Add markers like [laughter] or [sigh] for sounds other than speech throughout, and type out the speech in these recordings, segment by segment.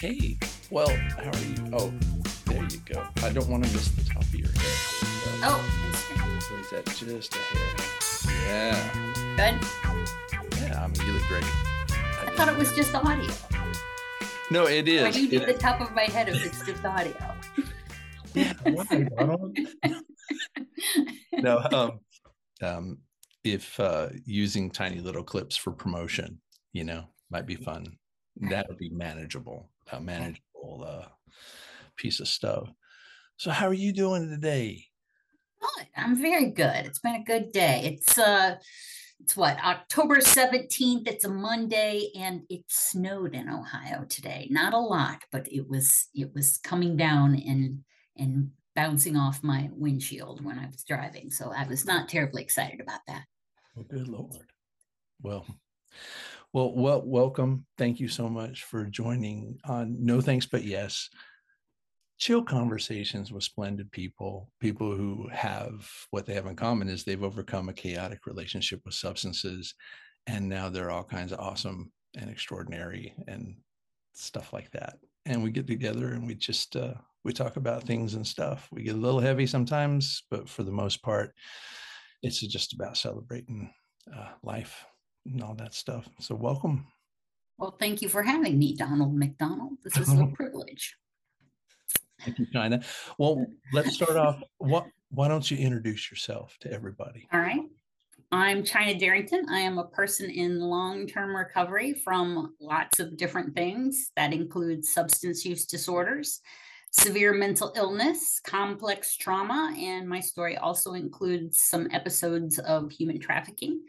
Hey, well, how are you? Oh, there you go. I don't want to miss the top of your head. Oh, is that just a hair? Yeah. good. Yeah, I mean, you look great. I thought it was just audio. No, it is. Why do you do the top of my head if it's just audio? Yeah, why, Donald? [laughs] no, um, um, if uh, using tiny little clips for promotion, you know, might be fun. That would be manageable, a manageable uh, piece of stuff. So, how are you doing today? Good. I'm very good. It's been a good day. It's uh it's what October 17th. It's a Monday and it snowed in Ohio today. Not a lot, but it was it was coming down and and bouncing off my windshield when I was driving. So I was not terribly excited about that. Well, good Lord. Well, well, well, welcome. Thank you so much for joining on No Thanks But Yes. Chill conversations with splendid people, people who have what they have in common is they've overcome a chaotic relationship with substances. And now they're all kinds of awesome and extraordinary and stuff like that. And we get together and we just uh, we talk about things and stuff. We get a little heavy sometimes, but for the most part, it's just about celebrating uh, life and all that stuff. So welcome. Well, thank you for having me, Donald McDonald. This is a [laughs] privilege. Thank you, China. Well, let's start off. What? Why don't you introduce yourself to everybody? All right. I'm China Darrington. I am a person in long term recovery from lots of different things. That includes substance use disorders, severe mental illness, complex trauma, and my story also includes some episodes of human trafficking.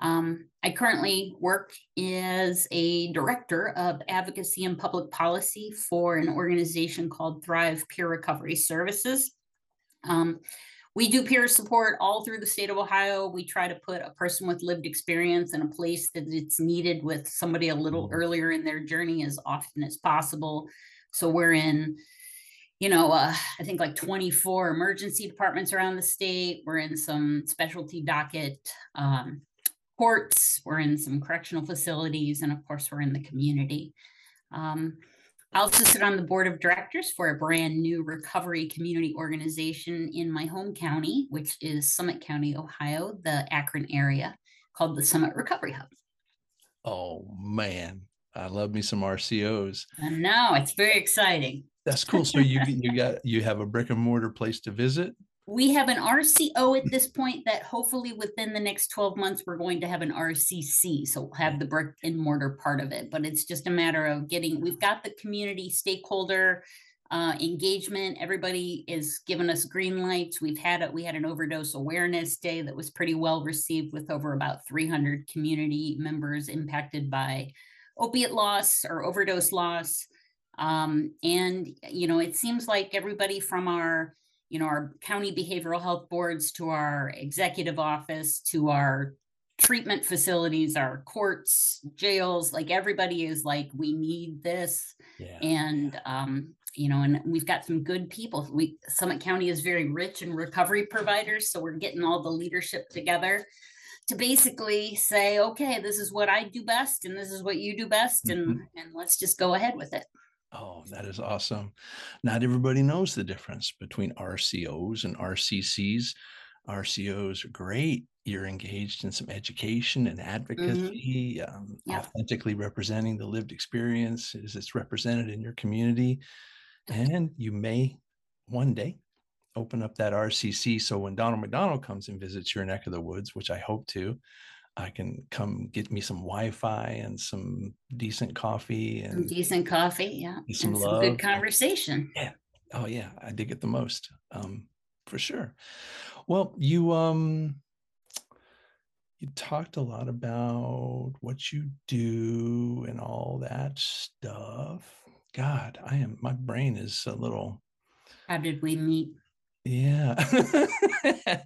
Um, I currently work as a director of advocacy and public policy for an organization called Thrive Peer Recovery Services. Um, we do peer support all through the state of Ohio. We try to put a person with lived experience in a place that it's needed with somebody a little Mhm. earlier in their journey as often as possible. So we're in, you know, uh, I think like 24 emergency departments around the state. We're in some specialty docket um, courts. We're in some correctional facilities, and of course, we're in the community. Um, I also sit on the board of directors for a brand new recovery community organization in my home county, which is Summit County, Ohio, the Akron area, called the Summit Recovery Hub. Oh man, I love me some RCOs. And now it's very exciting. That's cool. So you you got you have a brick and mortar place to visit. We have an RCO at this point that hopefully within the next 12 months, we're going to have an RCC. So we'll have the brick and mortar part of it, but it's just a matter of getting, we've got the community stakeholder uh, engagement. Everybody is giving us green lights. We've had it, we had an overdose awareness day that was pretty well received with over about 300 community members impacted by opiate loss or overdose loss. Um, and, you know, it seems like everybody from our you know, our county behavioral health boards to our executive office to our treatment facilities, our courts, jails, like everybody is like, we need this. Yeah. And, um, you know, and we've got some good people. We, Summit County is very rich in recovery providers. So we're getting all the leadership together to basically say, okay, this is what I do best and this is what you do best. And, and let's just go ahead with it. Oh, that is awesome. Not everybody knows the difference between RCOs and RCCs. RCOs are great. You're engaged in some education and advocacy, um, Yeah. authentically representing the lived experience as it's represented in your community. And you may one day open up that RCC. So when Donald McDonald comes and visits your neck of the woods, which I hope to, I can come get me some Wi-Fi and some decent coffee and Some decent coffee. Yeah. And some and some good conversation. Yeah. Oh yeah, I dig it the most. Um, for sure. Well, you um you talked a lot about what you do and all that stuff. God, I am my brain is a little How did we meet? yeah. [laughs]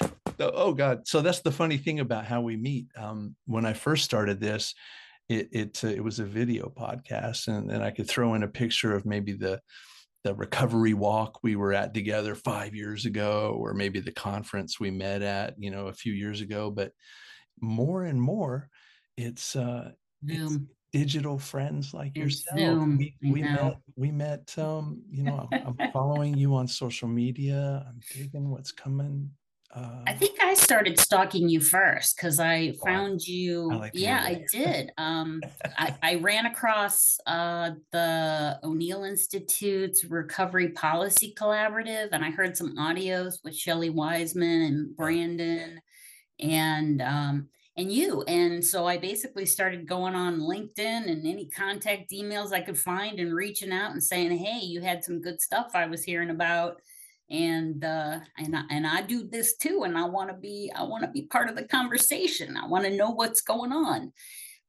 Oh, oh God. So that's the funny thing about how we meet. Um, when I first started this, it it uh, it was a video podcast, and then I could throw in a picture of maybe the the recovery walk we were at together five years ago, or maybe the conference we met at, you know, a few years ago. But more and more, it's uh, it's, digital friends like yourself. Zoom, We, we met, we met, um, you know, I'm, I'm [laughs] following you on social media. I'm digging what's coming. Uh, I think I started stalking you first because I Oh, I- found you. like to hear yeah, I did. Um, I, [laughs] I ran across uh, the O'Neill Institute's Recovery Policy Collaborative, and I heard some audios with Shelly Weizman and Brandon, and um, and you. And so I basically started going on LinkedIn and any contact emails I could find and reaching out and saying, "Hey, you had some good stuff I was hearing about." And uh and I, and I do this too and I want to be I want to be part of the conversation. I want to know what's going on.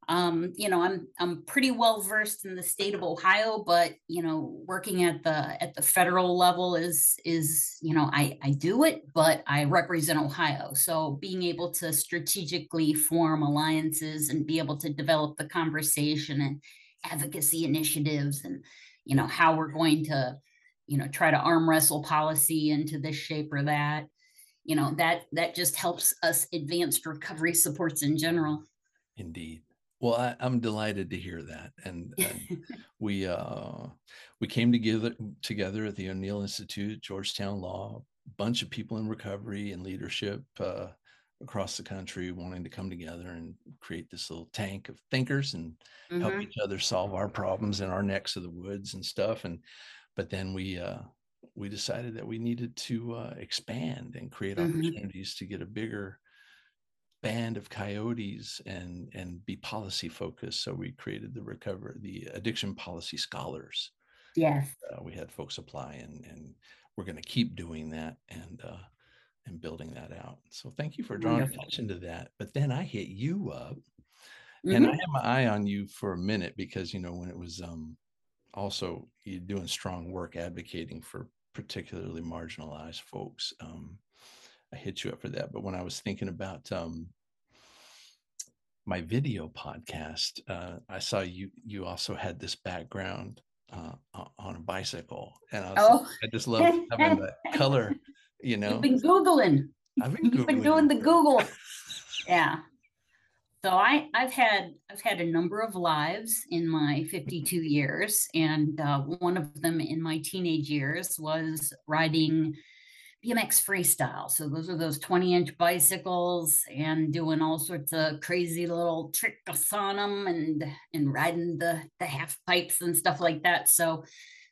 Um you know, I'm I'm pretty well versed in the state of Ohio, but you know, working at the at the federal level is is, you know, I I do it, but I represent Ohio. So being able to strategically form alliances and be able to develop the conversation and advocacy initiatives and you know how we're going to you know try to arm wrestle policy into this shape or that you know that that just helps us advance recovery supports in general Indeed. Well, I, I'm delighted to hear that. And, and [laughs] we uh, we came together together at the O'Neill Institute, Georgetown Law, a bunch of people in recovery and leadership uh, across the country wanting to come together and create this little tank of thinkers and help Mhm. each other solve our problems in our necks of the woods and stuff. And but then we uh, we decided that we needed to uh, expand and create Mhm. opportunities to get a bigger band of coyotes and and be policy focused so we created the recover the addiction policy scholars yes uh, we had folks apply and and we're going to keep doing that and uh and building that out so thank you for drawing Wonderful. attention to that but then i hit you up and i Mhm. had my eye on you for a minute because you know when it was um also you're doing strong work advocating for particularly marginalized folks. Um i hit you up for that but when i was thinking about um my video podcast uh i saw you you also had this background uh on a bicycle and i was oh i just [laughs] love having that color you know? you've been googling. I've been, you've been doing the google. [laughs] Yeah so i i've had i've had a number of lives in my 52 years and uh, one of them in my teenage years was riding bmx freestyle so those are those 20 inch bicycles and doing all sorts of crazy little tricks on them and and riding the the half pipes and stuff like that so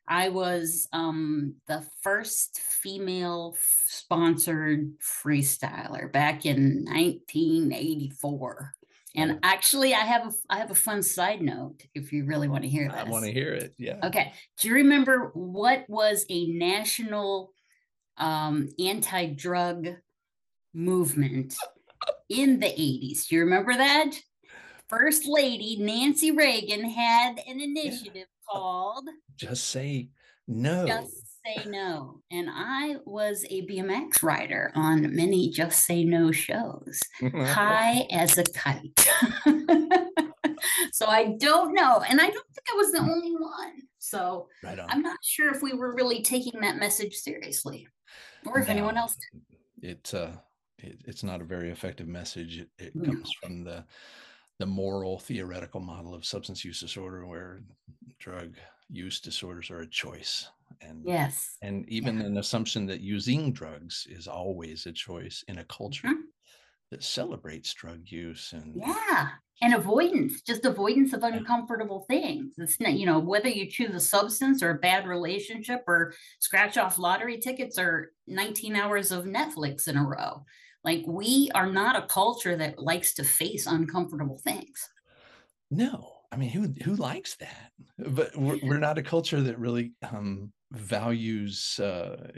I was um, the first female sponsored freestyler back in 1984. And actually, I have a I have a fun side note if you really want to hear this, i want to hear it yeah. Okay, do you remember what was a national um, anti-drug movement in the 80s? Do you remember that? First Lady Nancy Reagan had an initiative called just say no. Just say no. And I was a BMX rider on many just say no shows, high as a kite. [laughs] so I don't know. And I don't think I was the only one. So right on I'm not sure if we were really taking that message seriously or if anyone else did. it uh it, it's not a very effective message it, it No. comes from the the moral theoretical model of substance use disorder where drug use disorders are a choice and Yes. and even an assumption that using drugs is always a choice in a culture Mhm. that celebrates drug use and Yeah. And avoidance, just avoidance of uncomfortable things. It's not, you know, whether you choose a substance or a bad relationship or scratch off lottery tickets or 19 hours of Netflix in a row. Like we are not a culture that likes to face uncomfortable things. no i mean who who likes that? But we're, we're not a culture that really um values uh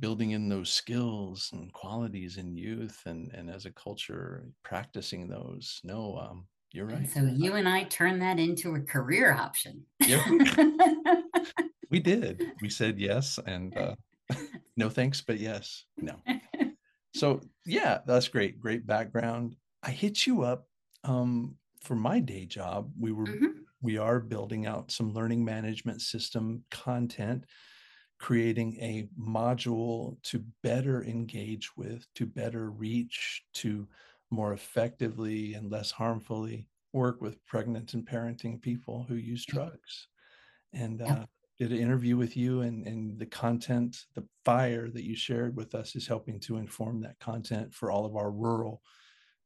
building in those skills and qualities in youth and and as a culture practicing those. No um you're And right. so you and I turned that into a career option. Yeah. [laughs] we did. We said yes and uh [laughs] no thanks but yes no. [laughs] So yeah that's great great background. I hit you up um for my day job we were Mhm. we are building out some learning management system content creating a module to better engage with to better reach to more effectively and less harmfully work with pregnant and parenting people who use drugs. And Yep. uh, did an interview with you, and and the content, the fire that you shared with us, is helping to inform that content for all of our rural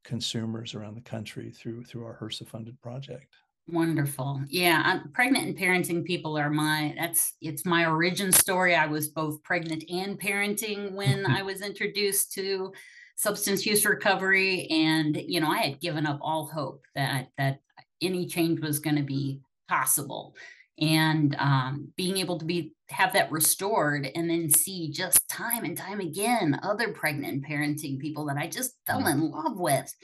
consumers around the country through through our HRSA funded project. Wonderful. Yeah, I'm pregnant and parenting people are my that's it's my origin story. I was both pregnant and parenting when [laughs] I was introduced to substance use recovery and you know, I had given up all hope that that any change was going to be possible. And um, being able to be have that restored and then see just time and time again other pregnant parenting people that I just fell Mm. in love with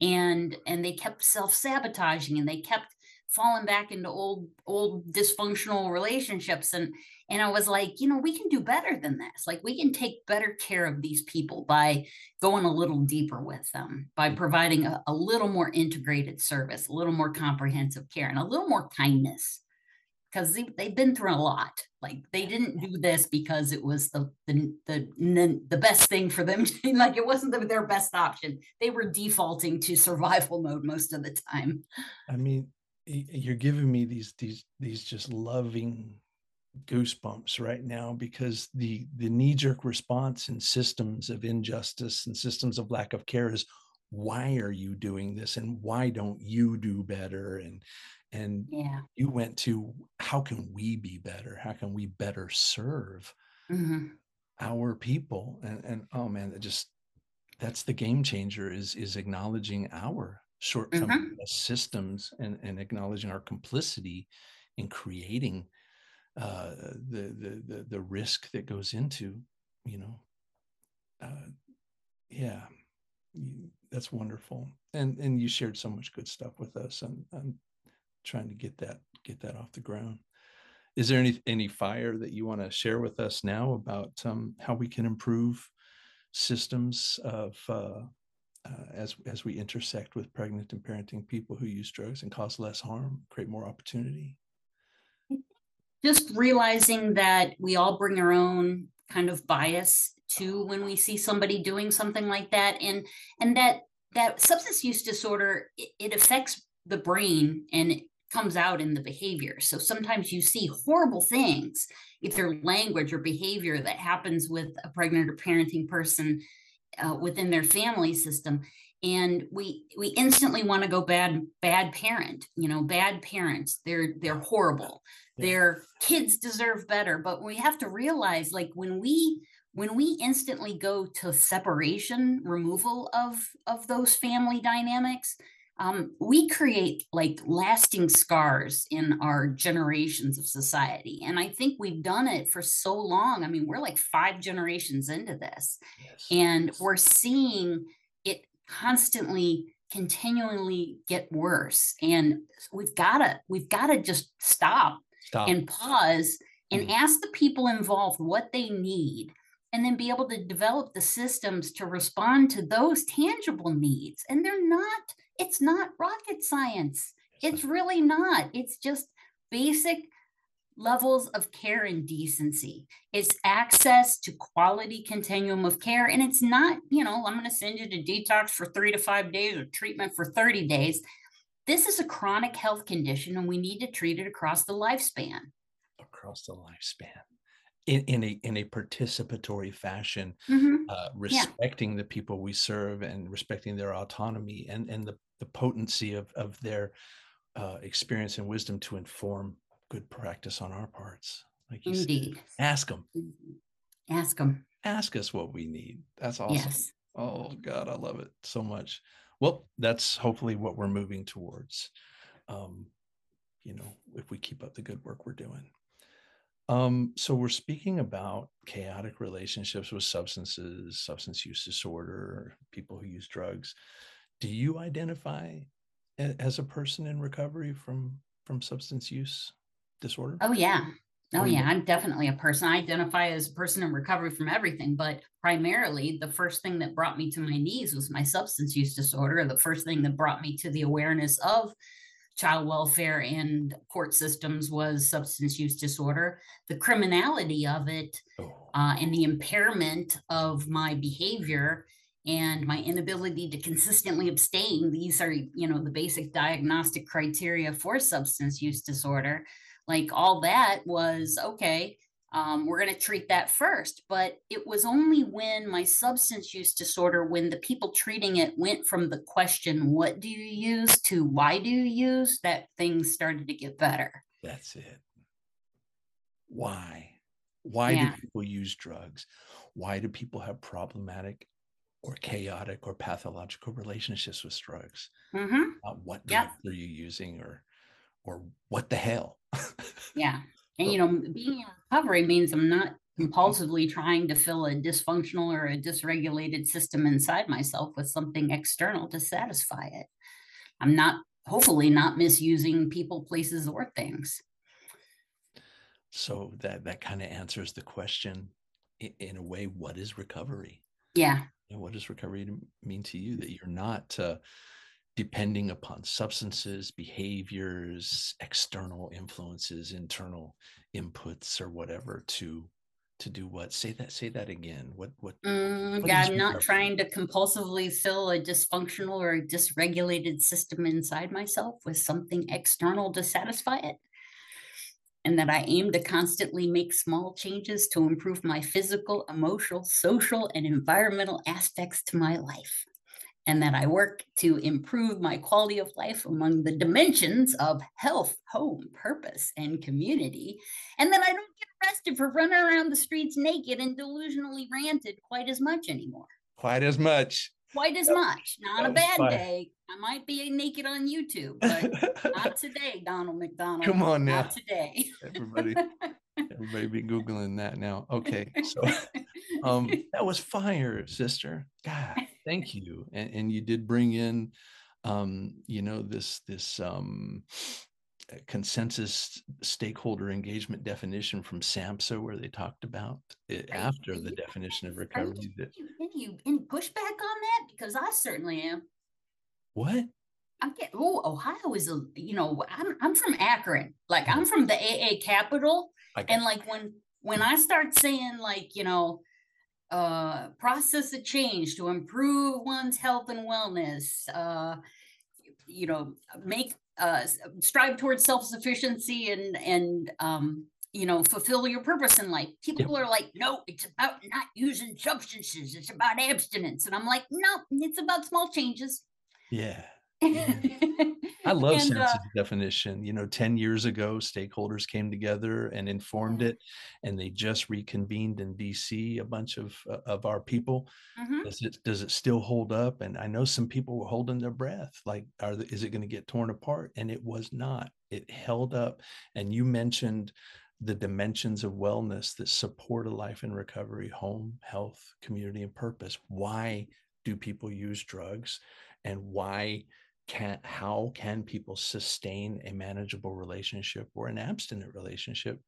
and and they kept self-sabotaging and they kept falling back into old old dysfunctional relationships and and I was like, you know, we can do better than this. Like we can take better care of these people by going a little deeper with them, by providing a, a little more integrated service, a little more comprehensive care, and a little more kindness. Because they, they've been through a lot. Like they didn't do this because it was the the the, the best thing for them. [laughs] like it wasn't the, their best option. They were defaulting to survival mode most of the time. I mean, you're giving me these these these just loving goosebumps right now because the the knee jerk response in systems of injustice and systems of lack of care is why are you doing this and why don't you do better and and Yeah. you went to how can we be better? How can we better serve hmm our people? And and oh man that just that's the game changer is is acknowledging our shortcomings as systems and and acknowledging our complicity in creating uh the the the, the risk that goes into you know uh yeah you- that's wonderful. And and you shared so much good stuff with us and i'm trying to get that get that off the ground is there any any fire that you want to share with us now about um, how we can improve systems of uh, uh, as as we intersect with pregnant and parenting people who use drugs and cause less harm, create more opportunity? Just realizing that we all bring our own kind of bias to when we see somebody doing something like that, and and that that substance use disorder it, it affects the brain and comes out in the behavior. So sometimes you see horrible things, either language or behavior that happens with a pregnant or parenting person uh, within their family system. And we we instantly want to go bad bad parent you know bad parents they're they're horrible. Yeah. their kids deserve better. But we have to realize like when we when we instantly go to separation removal of of those family dynamics um, we create like lasting scars in our generations of society and i think we've done it for so long i mean we're like five generations into this Yes. and we're seeing it constantly continually get worse and we've got to we've got to just stop Stop. and pause and Mm. ask the people involved what they need and then be able to develop the systems to respond to those tangible needs and they're not it's not rocket science. It's really not. It's just basic levels of care and decency. It's access to quality continuum of care and it's not you know i'm going to send you to detox for 3 to 5 days or treatment for 30 days. This is a chronic health condition and we need to treat it across the lifespan. Across the lifespan. In, in a in a participatory fashion Mhm. uh, respecting the people we serve and respecting their autonomy and and the, the potency of of their uh, experience and wisdom to inform good practice on our parts. Like you said. ask them ask them ask us what we need. That's awesome. Yes. Oh god i love it so much. Well that's hopefully what we're moving towards um you know if we keep up the good work we're doing. Um so we're speaking about chaotic relationships with substances substance use disorder people who use drugs do you identify as a person in recovery from from substance use disorder? Oh yeah. Oh, yeah i'm definitely a person. I identify as a person in recovery from everything but primarily the first thing that brought me to my knees was my substance use disorder the first thing that brought me to the awareness of child welfare and court systems was substance use disorder. The criminality of it oh. uh, and the impairment of my behavior and my inability to consistently abstain. These are, you know, the basic diagnostic criteria for substance use disorder. Like all that was okay. Um, we're going to treat that first. But it was only when my substance use disorder, when the people treating it went from the question, what do you use to why do you use, that things started to get better. That's it. Why? Why Yeah. do people use drugs? Why do people have problematic or chaotic or pathological relationships with drugs? hmm Uh, what Yep. are you using or or what the hell? [laughs] Yeah. And, you know, being in recovery means I'm not compulsively trying to fill a dysfunctional or a dysregulated system inside myself with something external to satisfy it. I'm not, hopefully, not misusing people, places, or things. so that that kind of answers the question in, in a way, what is recovery? Yeah. And what does recovery mean to you? That you're not uh, depending upon substances, behaviors, external influences, internal inputs, or whatever to to do what? Say that. Say that again. What what? Mm, What yeah, I'm not recovery? trying to compulsively fill a dysfunctional or a dysregulated system inside myself with something external to satisfy it. And that I aim to constantly make small changes to improve my physical, emotional, social, and environmental aspects to my life. And that I work to improve my quality of life among the dimensions of health, home, purpose, and community. And that I don't get arrested for running around the streets naked and delusionally ranted quite as much anymore. Quite as much. Quite as much. Not a bad day. I might be naked on YouTube, but [laughs] not today, Donald McDonald. Come on now. Not today. Everybody, everybody be googling that now. Okay, so [laughs] um, that was fire, sister. God, thank you. And and you did bring in, um, you know, this this um, consensus stakeholder engagement definition from SAMHSA, where they talked about it after the definition of recovery. That Any, any pushback on that? Because I certainly am. what? I'm getting, oh, Ohio is a, you know, I'm, I'm from Akron. Like. I'm from the AA capital. And like when, when I start saying like, you know, uh, process a change to improve one's health and wellness, uh, you know, make, uh, strive towards self-sufficiency and, and, um, you know, fulfill your purpose in life. People are like, no, it's about not using substances. It's about abstinence. And I'm like, no, it's about small changes. yeah. [laughs] I love And, uh, definition. You know, 10 years ago, stakeholders came together and informed Yeah. it, and they just reconvened in DC, a bunch of uh, of our people. Mhm. Does it does it still hold up? And I know some people were holding their breath, like, are the, is it going to get torn apart? And it was not. It held up. And you mentioned the dimensions of wellness that support a life in recovery: home, health, community, and purpose. Why do people use drugs, and why? can how can people sustain a manageable relationship or an abstinent relationship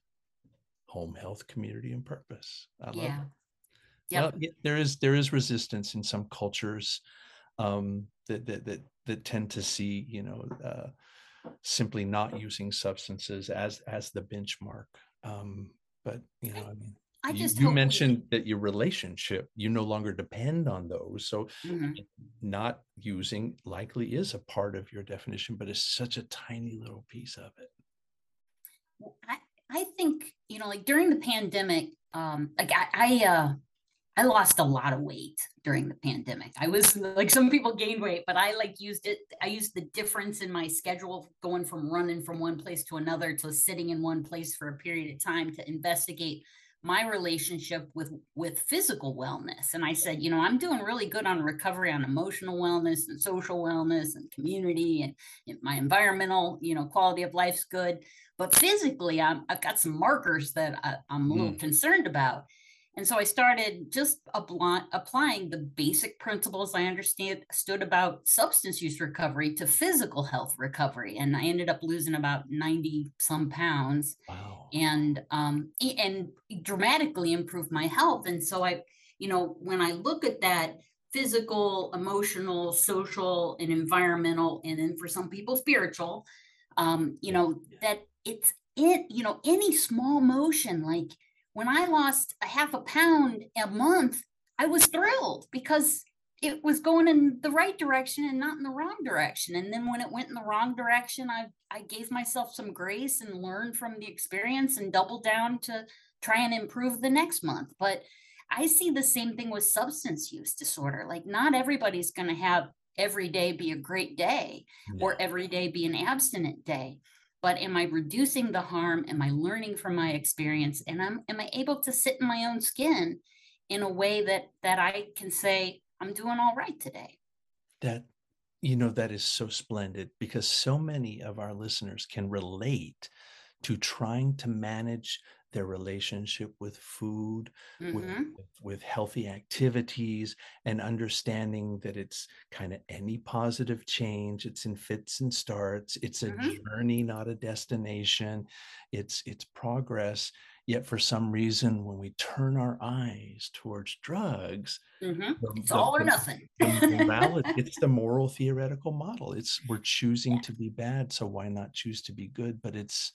home health community and purpose i love Yeah. it yeah, there is there is resistance in some cultures um that that that, that tend to see you know uh simply not using substances as as the benchmark um but you know i mean I you, just you we- mentioned that your relationship you no longer depend on those so Mhm. not using likely is a part of your definition, but it's such a tiny little piece of it. Well, I, I think, you know, like during the pandemic, um, like I, I, uh, I lost a lot of weight during the pandemic. I was like some people gained weight, but I like used it. I used the difference in my schedule going from running from one place to another to sitting in one place for a period of time to investigate my relationship with with physical wellness and i said you know i'm doing really good on recovery on emotional wellness and social wellness and community and, and my environmental you know quality of life's good but physically I'm, i've got some markers that I, i'm a little mm. concerned about and so i started just apply, applying the basic principles i understand stood about substance use recovery to physical health recovery and i ended up losing about 90 some pounds. Wow. and um and dramatically improved my health. And so i you know when i look at that physical emotional social and environmental and then for some people spiritual um you know that it's it you know any small motion like when i lost a half a pound a month i was thrilled because it was going in the right direction and not in the wrong direction. And then when it went in the wrong direction, I I gave myself some grace and learned from the experience and doubled down to try and improve the next month. But I see the same thing with substance use disorder. Like not everybody's going to have every day be a great day yeah. or every day be an abstinent day. But am I reducing the harm? Am I learning from my experience? And I'm, am I able to sit in my own skin in a way that that I can say, I'm doing all right today. That you know that is so splendid because so many of our listeners can relate to trying to manage their relationship with food mm-hmm. with, with healthy activities and understanding that it's kind of any positive change it's in fits and starts it's a mm-hmm. journey not a destination it's it's progress Yet for some reason, when we turn our eyes towards drugs, mm-hmm. the, it's the, all or nothing. the morality, [laughs] it's the moral theoretical model. It's we're choosing yeah. to be bad, so why not choose to be good? But it's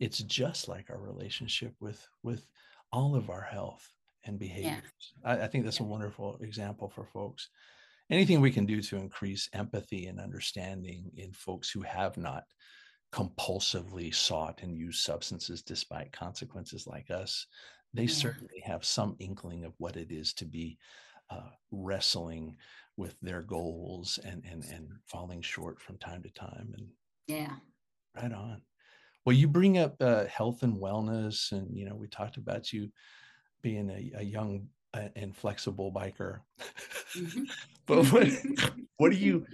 it's just like our relationship with with all of our health and behaviors. Yeah. I, I, think that's yeah. a wonderful example for folks. Anything we can do to increase empathy and understanding in folks who have not compulsively sought and used substances despite consequences like us, they yeah. certainly have some inkling of what it is to be uh, wrestling with their goals and and and falling short from time to time. And yeah, right on. Well, you bring up uh, health and wellness, and you know we talked about you being a, a young uh, and flexible biker. Mm-hmm. [laughs] but what, [laughs] what do you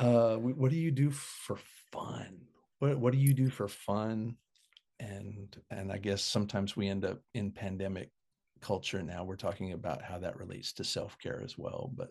uh, what do you do for fun? what what do you do for fun and and i guess sometimes we end up in pandemic culture now we're talking about how that relates to self-care as well but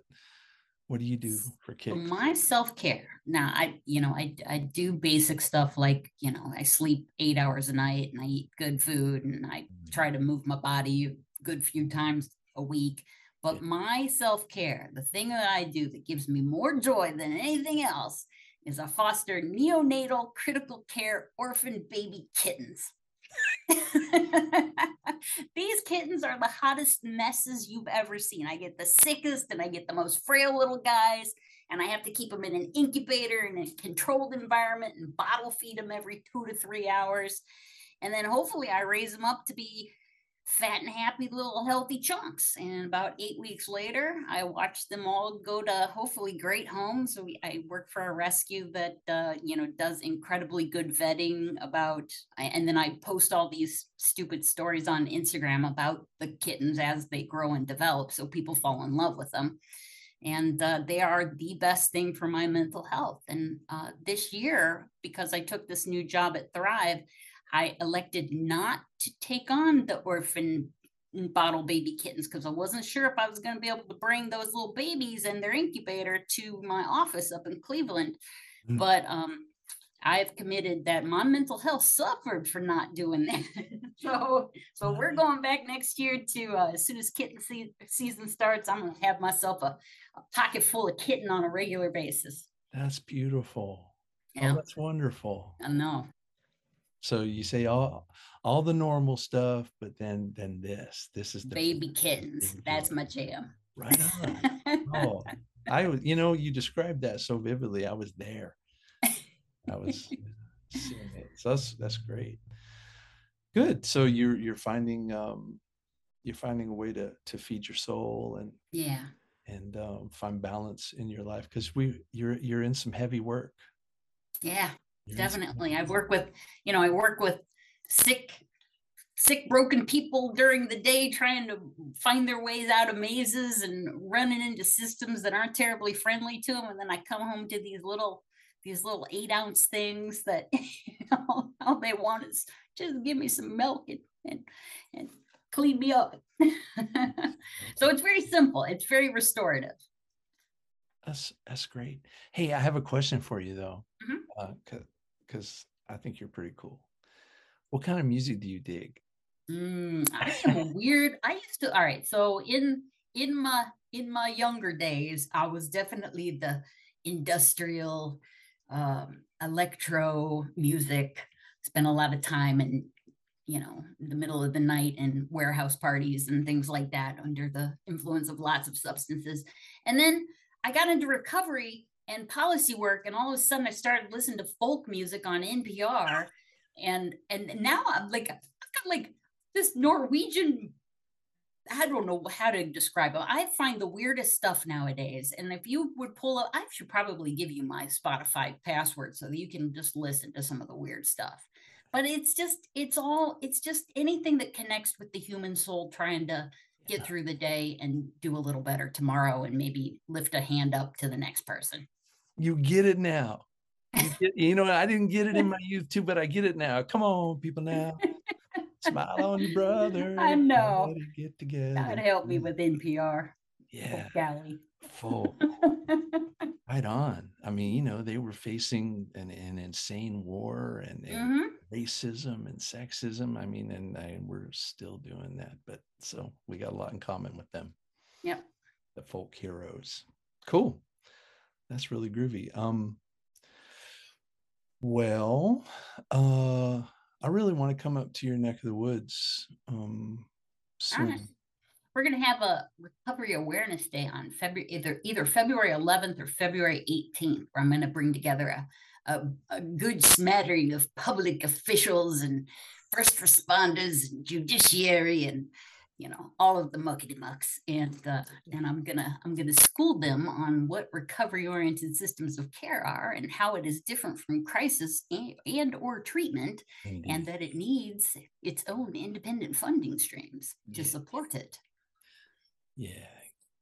what do you do for kids my self-care now i you know i i do basic stuff like you know i sleep eight hours a night and i eat good food and i try to mm. move my body a good few times a week but my self-care the thing that i do that gives me more joy than anything else is a foster neonatal critical care orphan baby kittens. [laughs] These kittens are the hottest messes you've ever seen. I get the sickest and I get the most frail little guys, and I have to keep them in an incubator in a controlled environment and bottle feed them every two to three hours. And then hopefully I raise them up to be fat and happy little healthy chunks. And about eight weeks later, I watched them all go to hopefully great homes. We, I work for a rescue that uh, you know does incredibly good vetting about, and then I post all these stupid stories on Instagram about the kittens as they grow and develop, so people fall in love with them. And uh, they are the best thing for my mental health. And uh, this year, because I took this new job at Thrive, I elected not to take on the orphan bottle baby kittens because I wasn't sure if I was going to be able to bring those little babies and their incubator to my office up in Cleveland. Mm. But um, I've committed that my mental health suffered for not doing that. [laughs] so, so we're going back next year to uh, as soon as kitten se- season starts, I'm going to have myself a, a, pocket full of kitten on a regular basis. That's beautiful. Oh, yeah. Oh, that's wonderful. I know. So you say all all the normal stuff, but then then this this is the baby kittens. Baby That's my jam. Right on. oh, [laughs] I was you know you described that so vividly. I was there. I was seeing it. So that's that's great. Good. So you're you're finding um you're finding a way to to feed your soul and yeah and um, find balance in your life because we you're you're in some heavy work. Yeah, definitely. I've worked with you know i work with sick sick broken people during the day trying to find their ways out of mazes and running into systems that aren't terribly friendly to them and then i come home to these little these little eight ounce things that [laughs] you know, all they want is just give me some milk and and, and clean me up. [laughs] So it's very simple. It's very restorative. That's that's great. Hey i have a question for you though. Mm-hmm. uh, because I think you're pretty cool. What kind of music do you dig? Mm, I am weird. I used to. All right, so in in my in my younger days, I was definitely the industrial um, electro music. Spent a lot of time in you know, the middle of the night and warehouse parties and things like that under the influence of lots of substances. And then I got into recovery and policy work, and all of a sudden I started listening to folk music on NPR. And and now I'm like, I've got like this Norwegian I don't know how to describe it. I find the weirdest stuff nowadays. And if you would pull up, I should probably give you my Spotify password so that you can just listen to some of the weird stuff. But it's just, it's all, it's just anything that connects with the human soul trying to get through the day and do a little better tomorrow and maybe lift a hand up to the next person. You get it now. [laughs] You, get, you know, I didn't get it in my youth too, but I get it now. Come on, people now. Smile on your brother. [laughs] I know. Get together. God help me with NPR. Yeah. Galley. Full. [laughs] right on. I mean, you know, they were facing an, an insane war and, and Mhm. racism and sexism. I mean, and, and we're still doing that. But so we got a lot in common with them. Yep. The folk heroes. Cool. That's really groovy. Um well, uh I really want to come up to your neck of the woods um soon. We're gonna have a recovery awareness day on February either either February 11th or February 18th, where I'm gonna bring together a a, a good smattering of public officials and first responders and judiciary and you know all of the muckety mucks and uh, and I'm gonna I'm gonna school them on what recovery oriented systems of care are and how it is different from crisis and, and or treatment Indeed. and that it needs its own independent funding streams to Yeah. support it. yeah.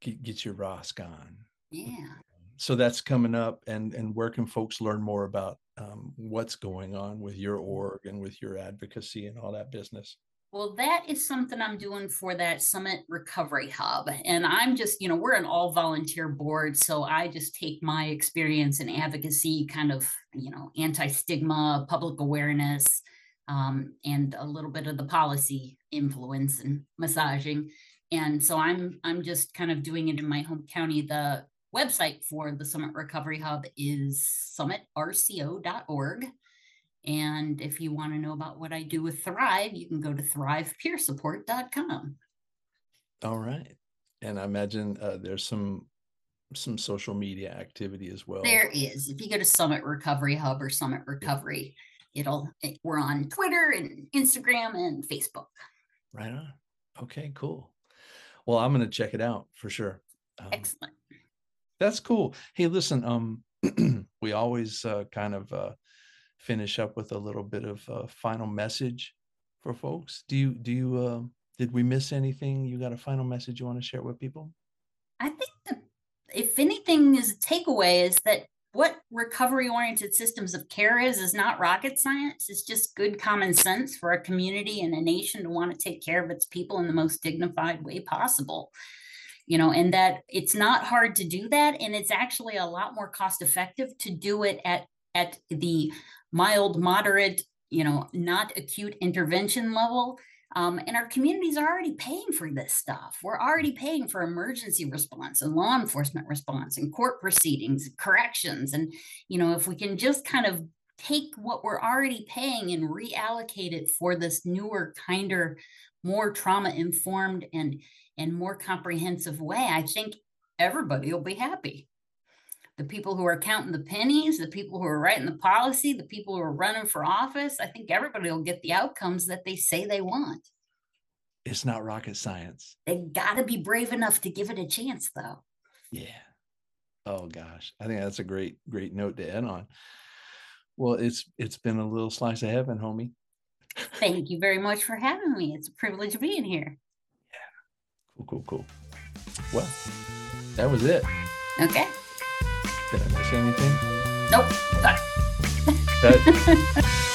Get, get your ROSC on. Yeah. so that's coming up and and where can folks learn more about um, what's going on with your org and with your advocacy and all that business Well, that is something I'm doing for that Summit Recovery Hub. And I'm just, you know, we're an all volunteer board. So I just take my experience in advocacy, kind of, you know, anti stigma, public awareness, um, and a little bit of the policy influence and massaging. And so I'm I'm just kind of doing it in my home county. The website for the Summit Recovery Hub is summitrco.org. And if you want to know about what I do with Thrive, you can go to thrivepeersupport.com. all right and i imagine uh, there's some some social media activity as well There is. If you go to Summit Recovery Hub or Summit Recovery, it'll it- we're on Twitter and Instagram and Facebook. right on okay cool well i'm going to check it out for sure um, Excellent. that's cool hey listen um [clears throat] we always uh, kind of uh, finish up with a little bit of a final message for folks do you do you uh, did we miss anything you got a final message you want to share with people I think that if anything is a takeaway is that what recovery oriented systems of care is is not rocket science. It's just good common sense for a community and a nation to want to take care of its people in the most dignified way possible. You know, and that it's not hard to do that. And it's actually a lot more cost effective to do it at at the mild, moderate, you know, not acute intervention level um, and our communities are already paying for this stuff. We're already paying for emergency response and law enforcement response and court proceedings, and corrections. And, you know, if we can just kind of take what we're already paying and reallocate it for this newer, kinder, more trauma informed and and more comprehensive way, I think everybody will be happy. The people who are counting the pennies, the people who are writing the policy, the people who are running for office, I think everybody will get the outcomes that they say they want. it's not rocket science They got to be brave enough to give it a chance, though. Yeah. Oh gosh, I think that's a great, great note to end on. Well, it's it's been a little slice of heaven, homie. Thank you very much for having me. It's a privilege being here. Yeah. Cool, cool, cool. Well, that was it. Okay. Anything? Nope. That [laughs]